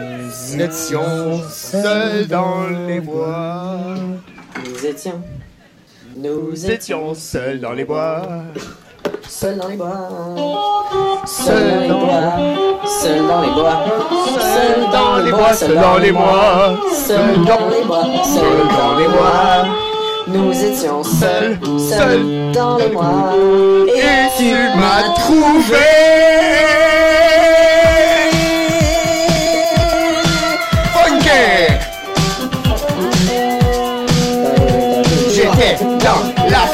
Nous étions seuls dans les bois. Nous étions. Nous étions seuls dans les bois. Seuls dans les bois. Seuls dans les bois. Seuls dans les bois. Seuls dans les bois, seuls dans les bois. Seuls dans les bois. Seuls dans les bois. Nous étions seuls, seuls dans les bois. Et tu m'as trouvé.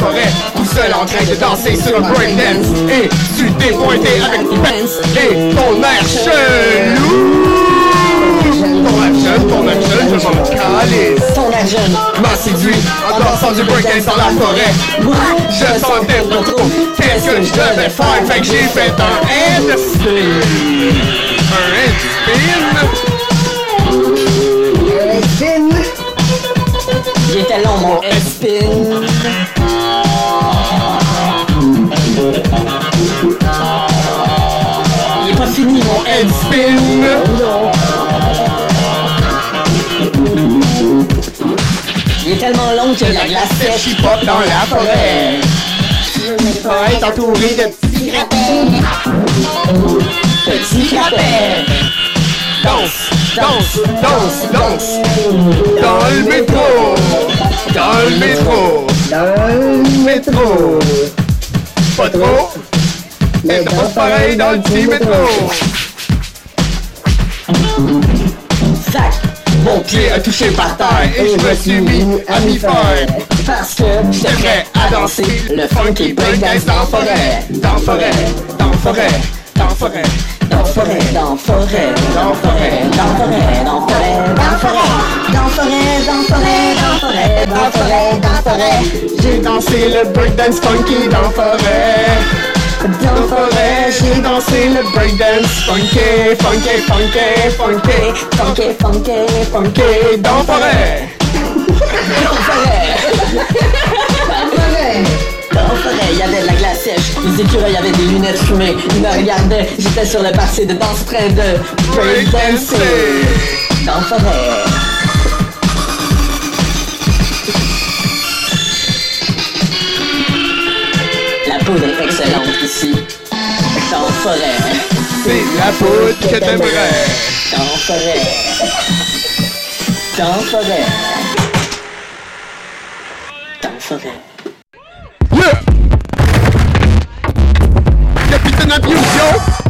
Forêt, tout seul en train de danser sur un breakdance. Et tu t'es pointé avec ton pants et ton air chelou. Ton air jeune, ton air jeune, je m'en calisse. Ton air jeune m'a séduit en dansant du breakdance dans la forêt. Moi, Je sentais pas trop qu'est-ce que je devais faire, fait que j'ai fait un head spin. Un head spin. Il était long mon headspin. Il est pas fini mon Head spin. Il est tellement long que la glace Sèche hip-hop dans la forêt. Pas être entouré de petits Petit rappel. Danse, danse, danse, danse. Dans le métro. Dans le métro. Dans le métro. Pas trop. Mais danse pareil dans le petit métro. Sac. Mon pied a touché par terre et je me suis mis à m'y faire. Parce que J'étais prêt à danser le funky breakdance dans la forêt, dans forêt, dans forêt, dans forêt, Dans forêt, dans forêt, dans forêt, dans forêt, dans forêt, dans forêt, dans forêt, dans forêt, dans forêt, dans forêt, dans forêt, J'ai dansé le breakdance funky dans forêt. Dans la forêt, j'ai dansé le breakdance funky, funky, funky, funky, funky, funky, funky dans la forêt. dans forêt. Dans forêt, il y avait de la glace sèche, les écureuils avaient des lunettes fumées, ils me regardaient, j'étais sur le passé de danse train de breakdancer. Dans forêt. poudre excellente ici. T'en ferais. C'est la poudre que t'aimerais. T'en ferais. T'en ferais. T'en ferais. Yeah! Capitaine Abusio!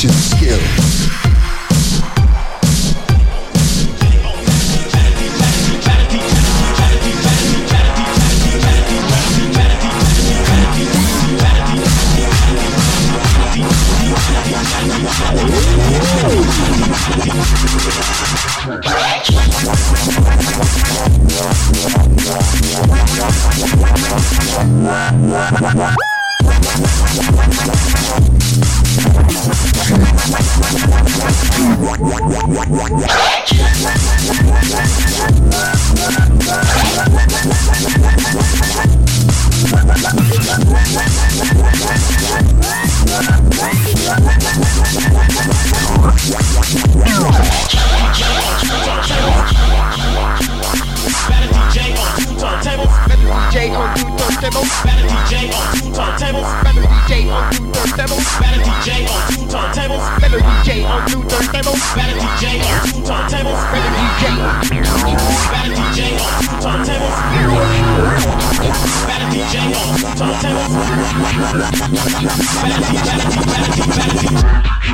communication skills. What? Yeah. DJ on two turntables. Better DJ on two turntables. Better DJ on two turntables. Better DJ on two turntables. Better DJ on two turntables. Better DJ on two turntables. Better DJ. on two Better DJ on two turntables. Better DJ on two turntables. Better DJ, better DJ, better DJ.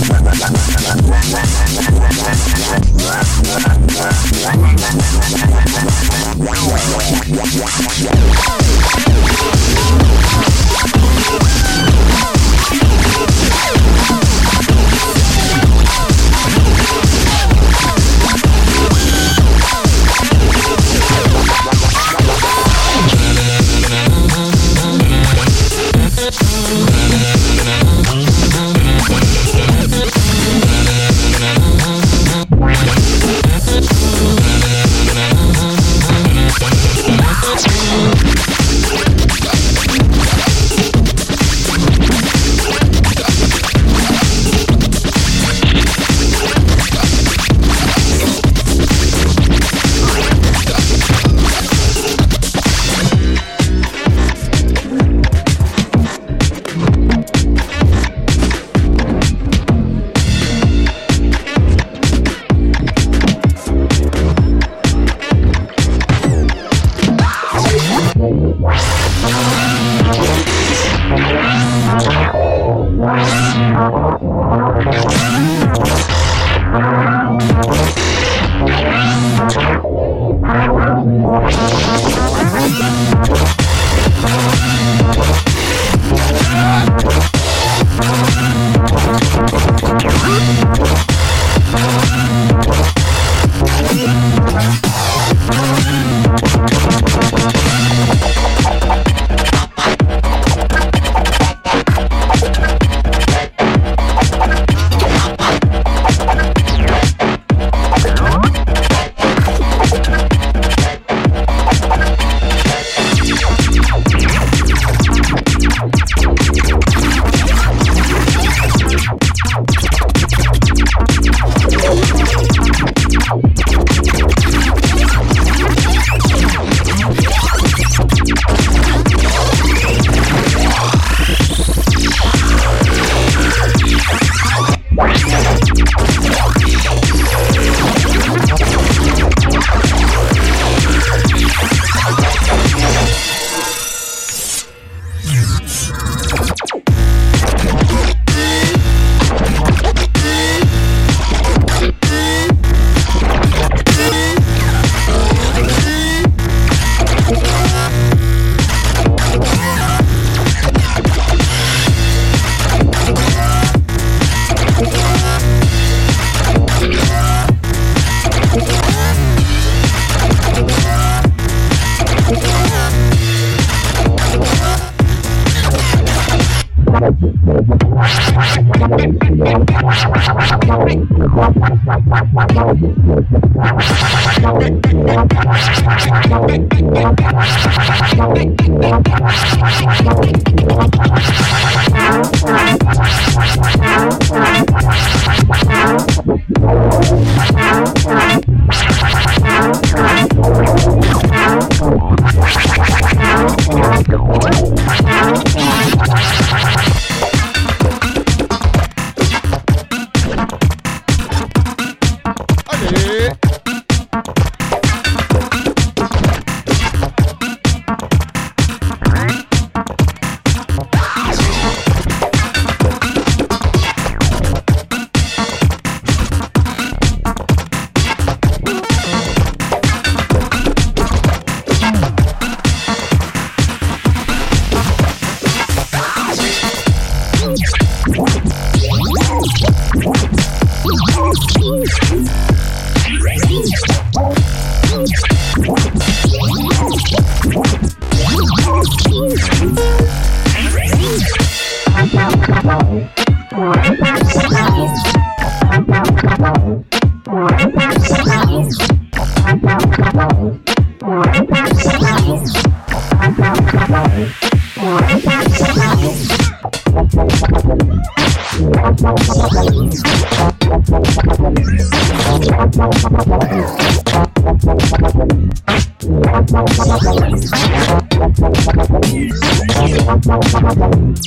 Thank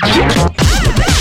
Yeah.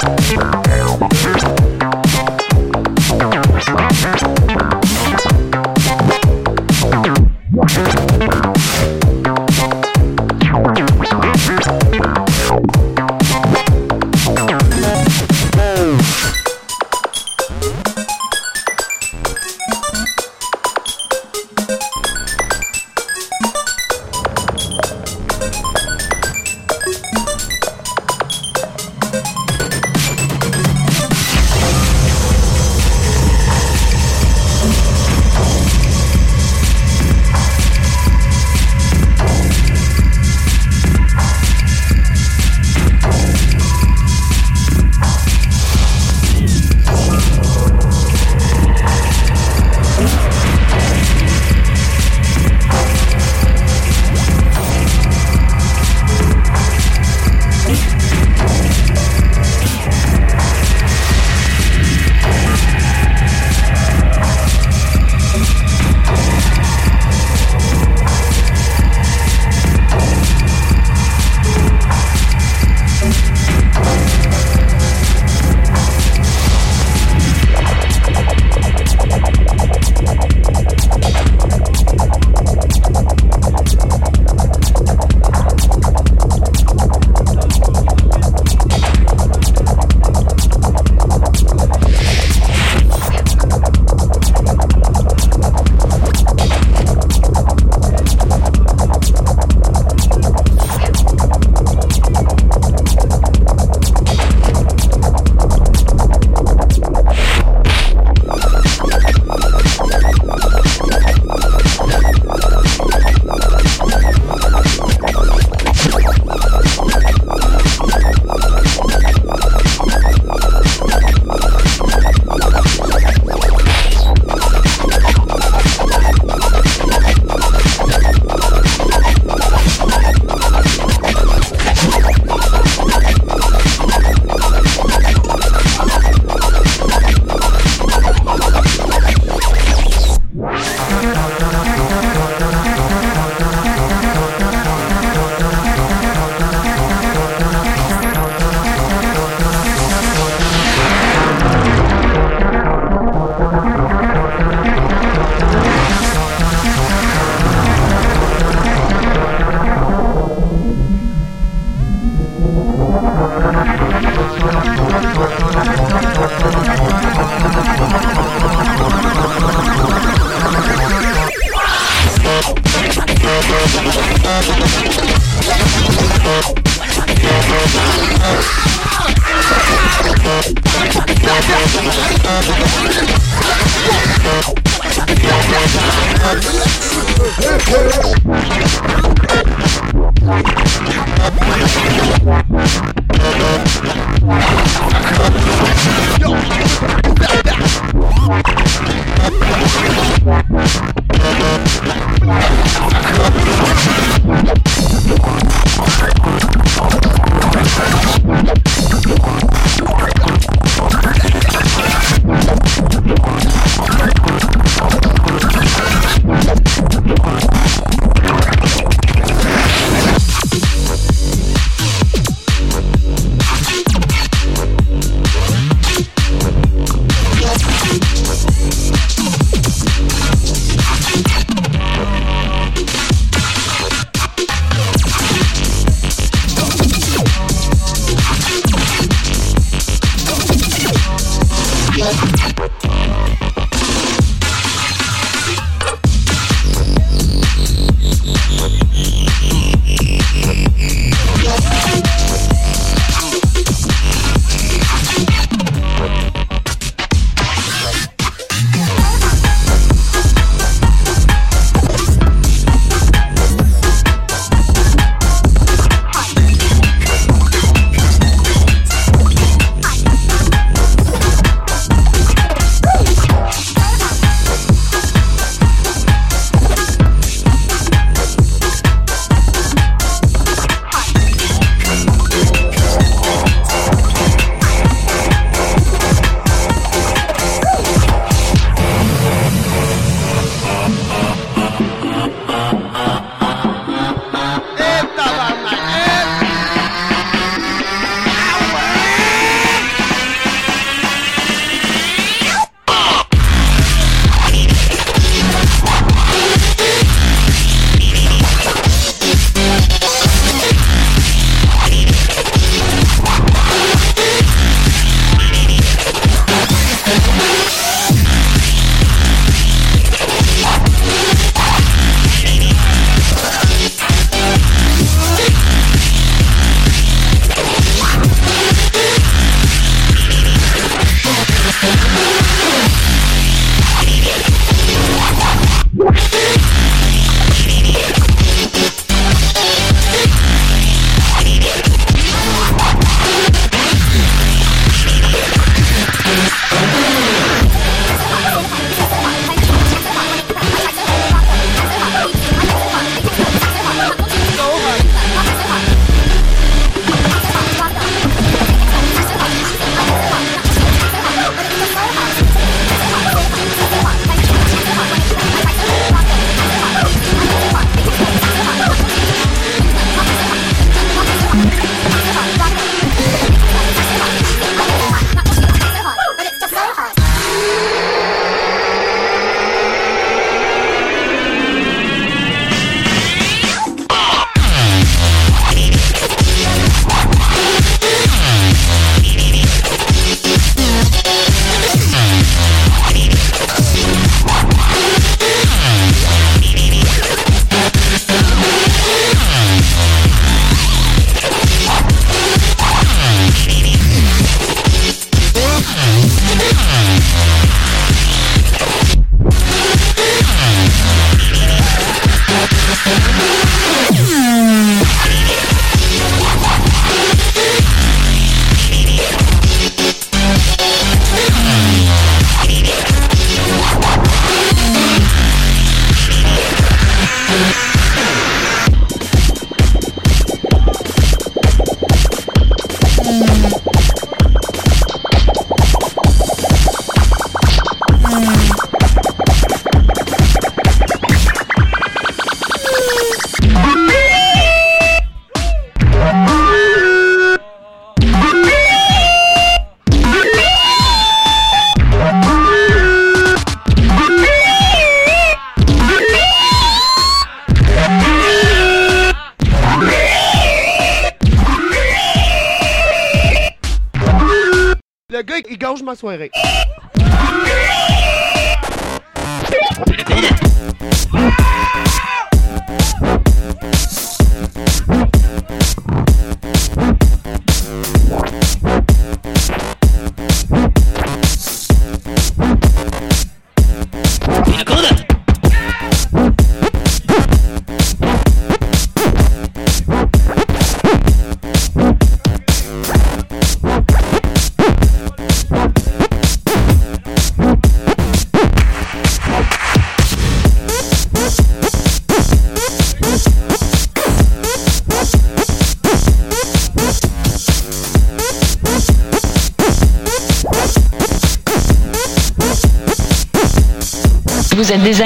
Yo! Oh, my God.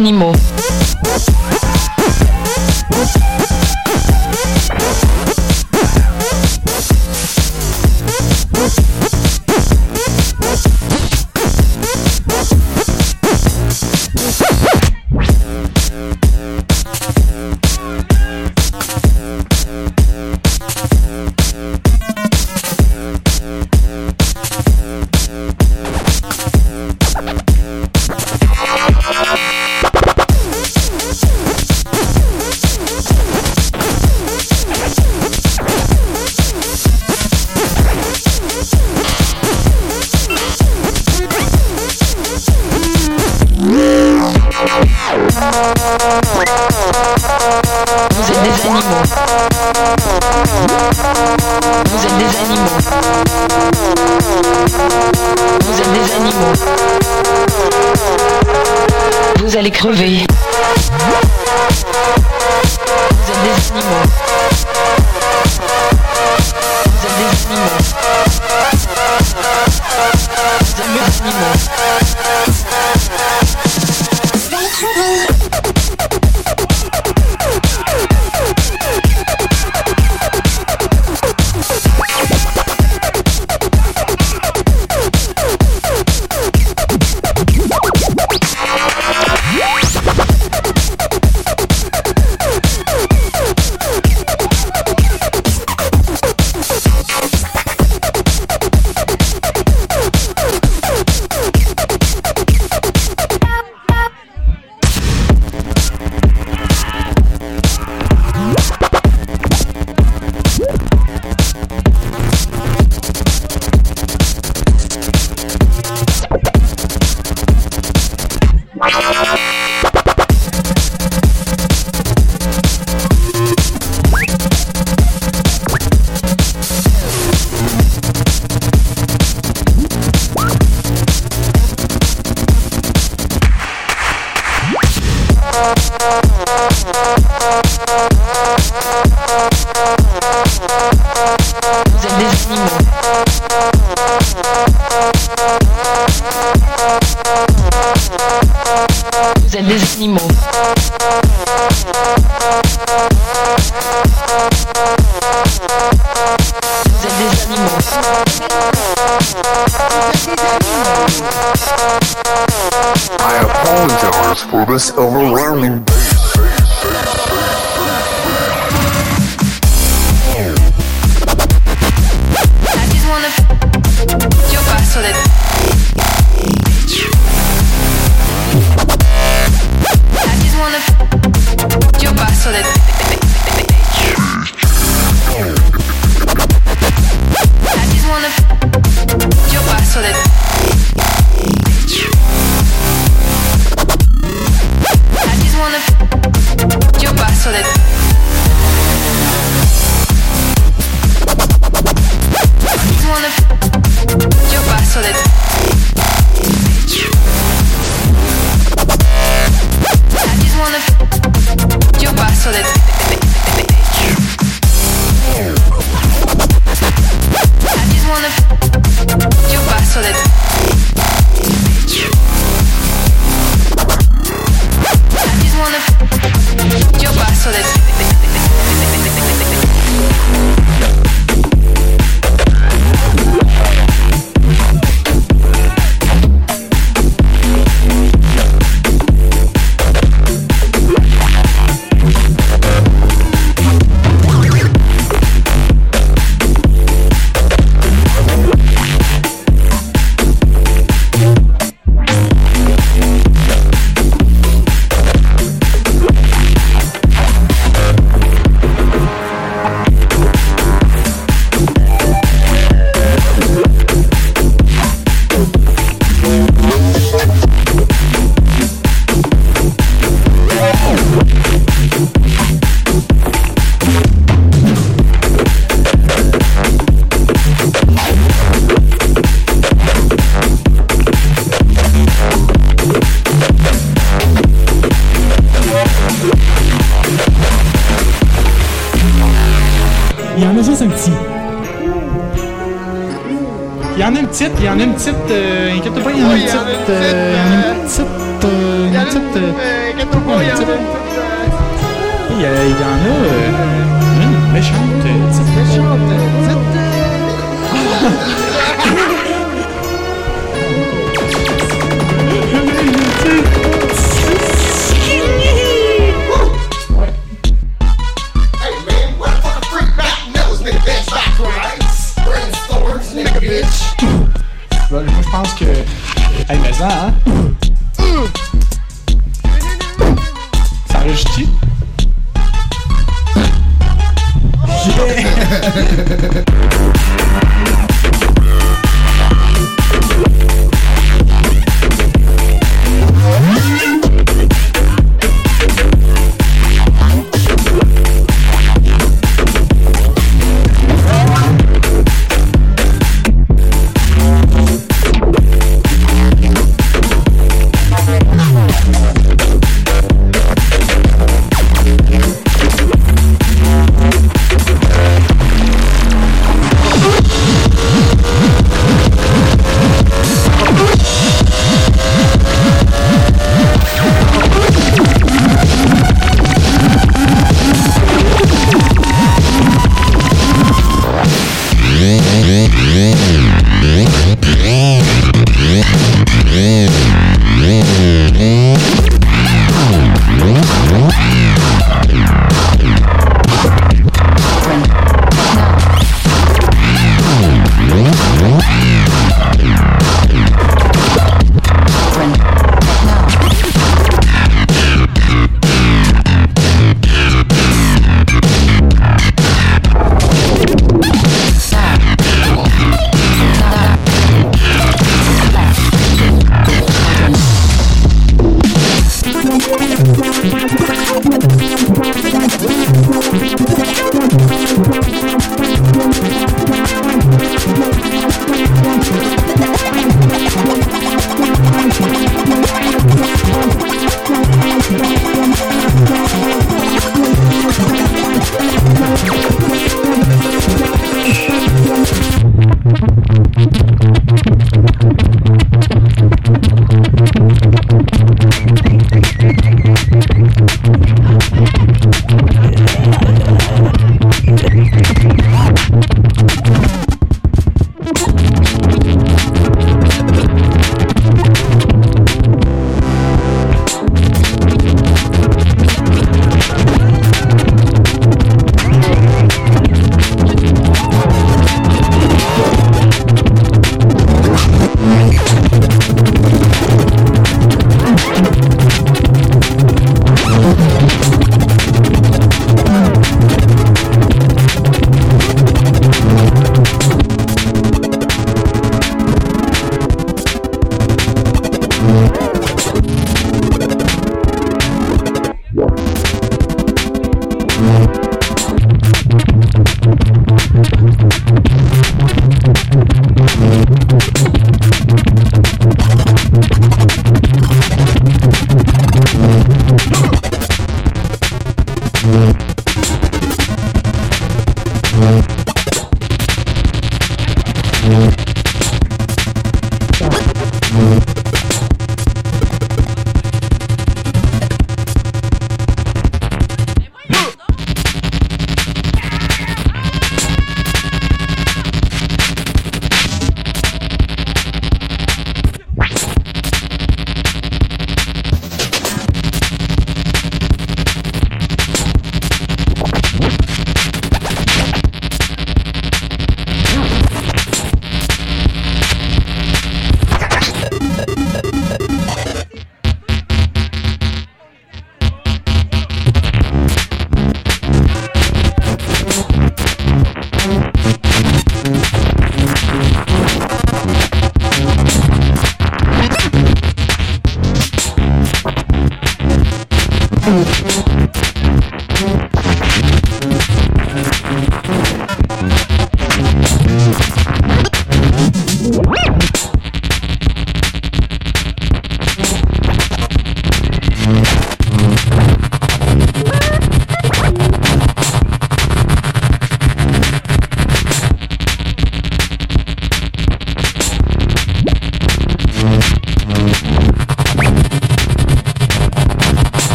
Animaux.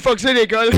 Foxé l'école.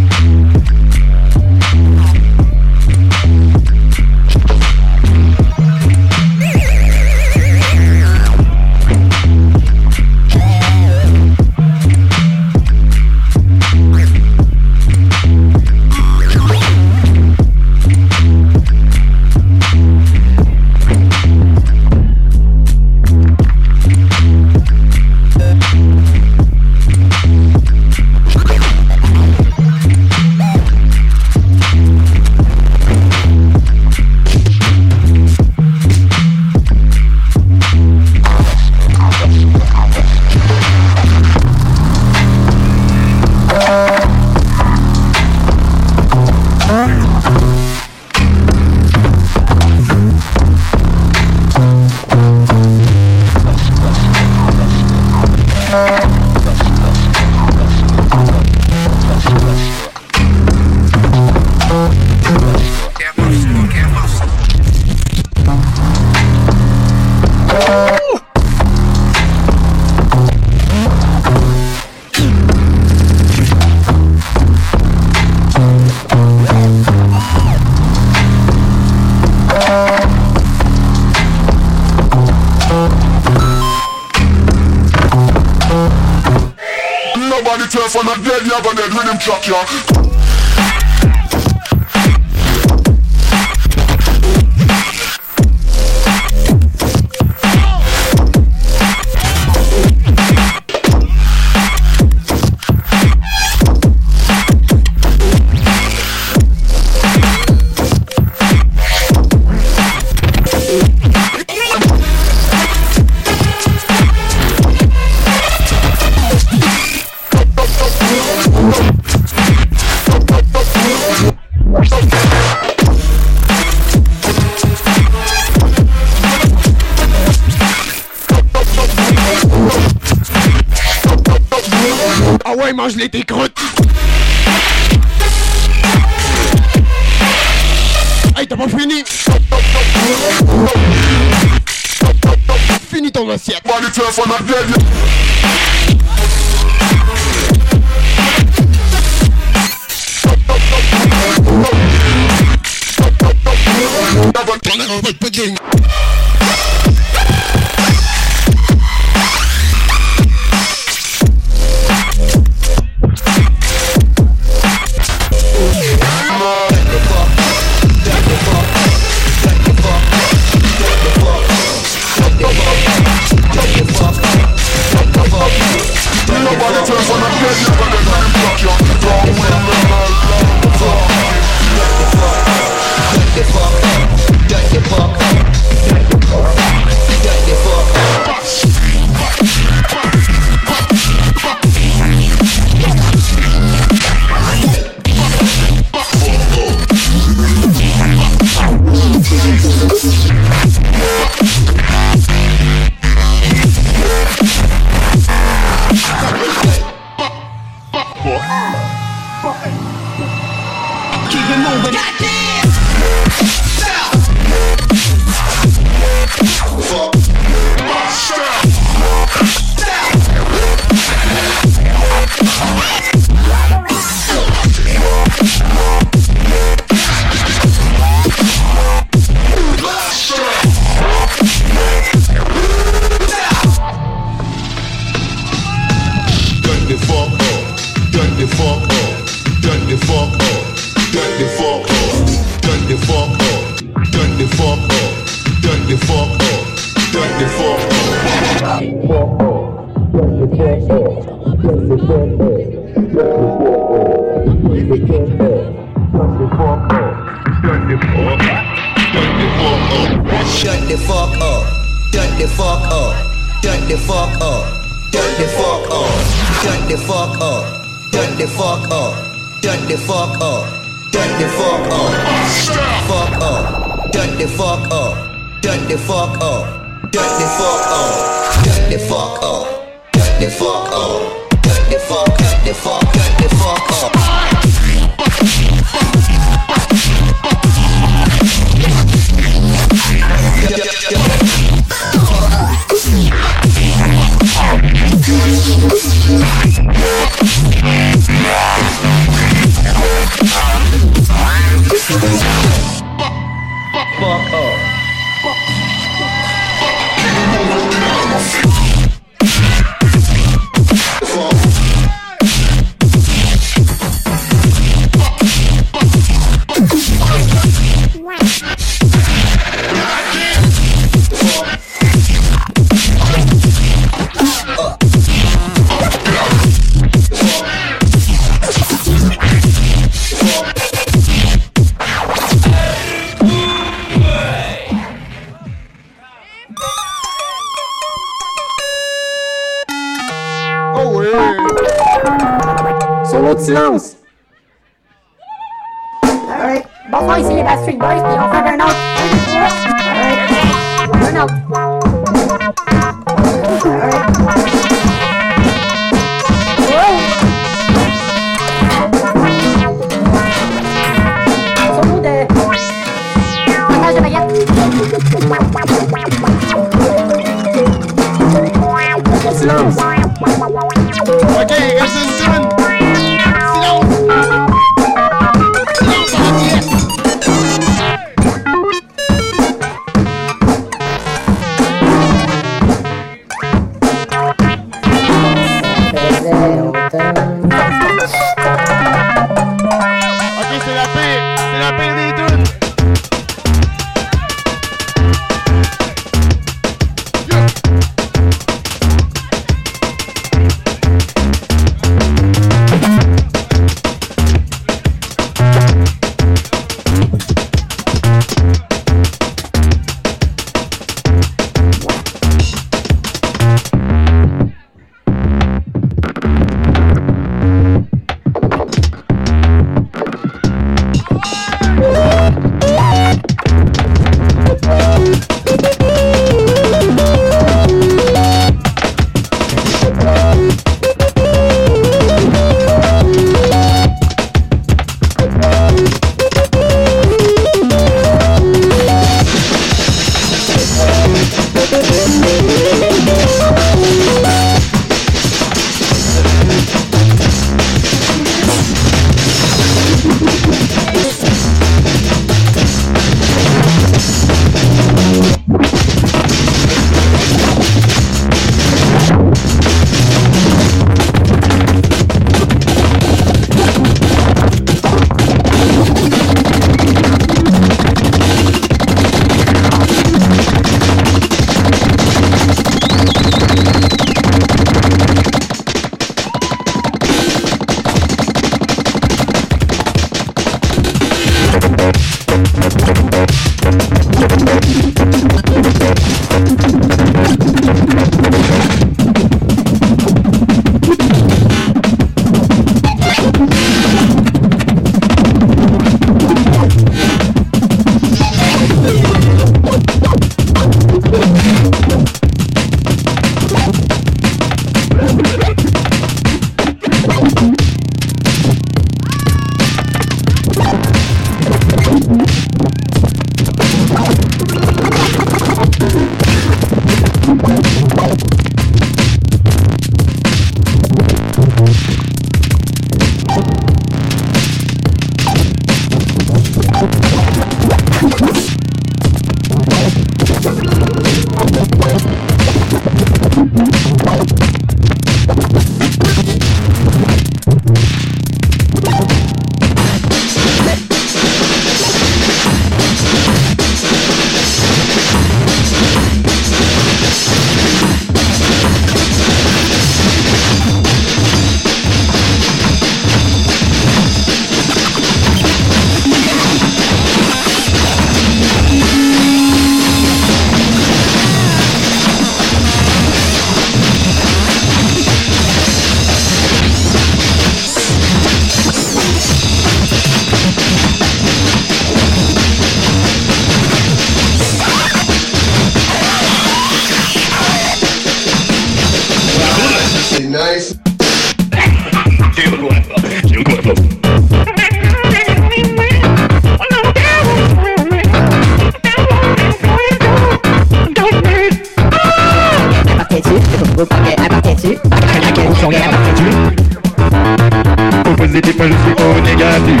Je suis au négatif.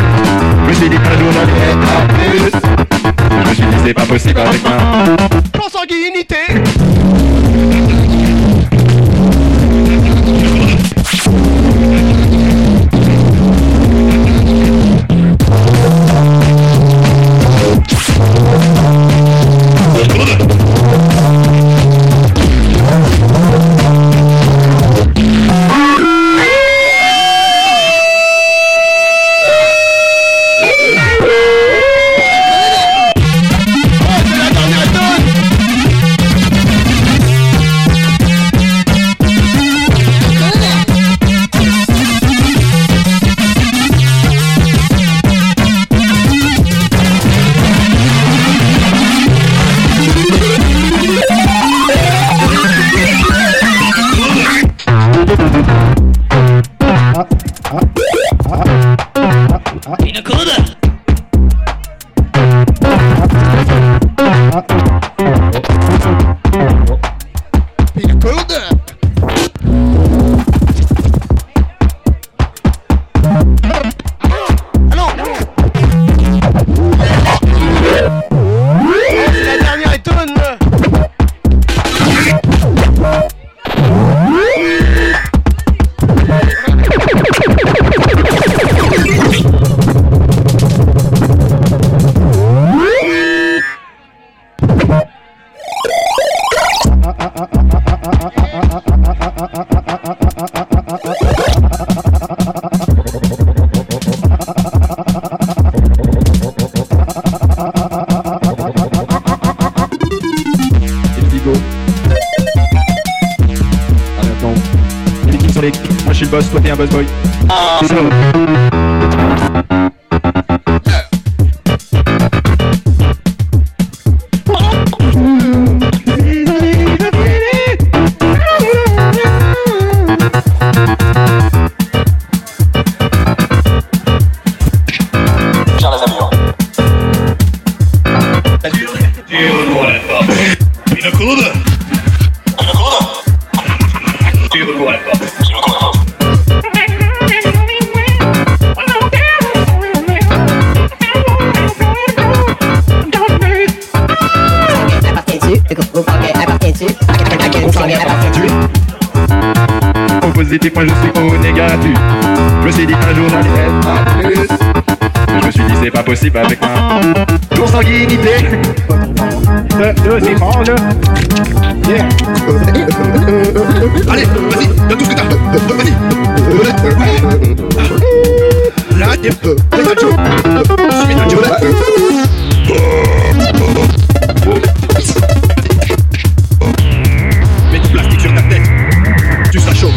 Je suis des points journaliers à plus. Je me suis dit, c'est pas possible avec moi. Consanguinité Allez, vas-y, donne tout ce que t'as. Vas-y. Là, t'es... Metal Joe Je suis Metal Joe là Mets du plastique sur ta tête. Tu seras tes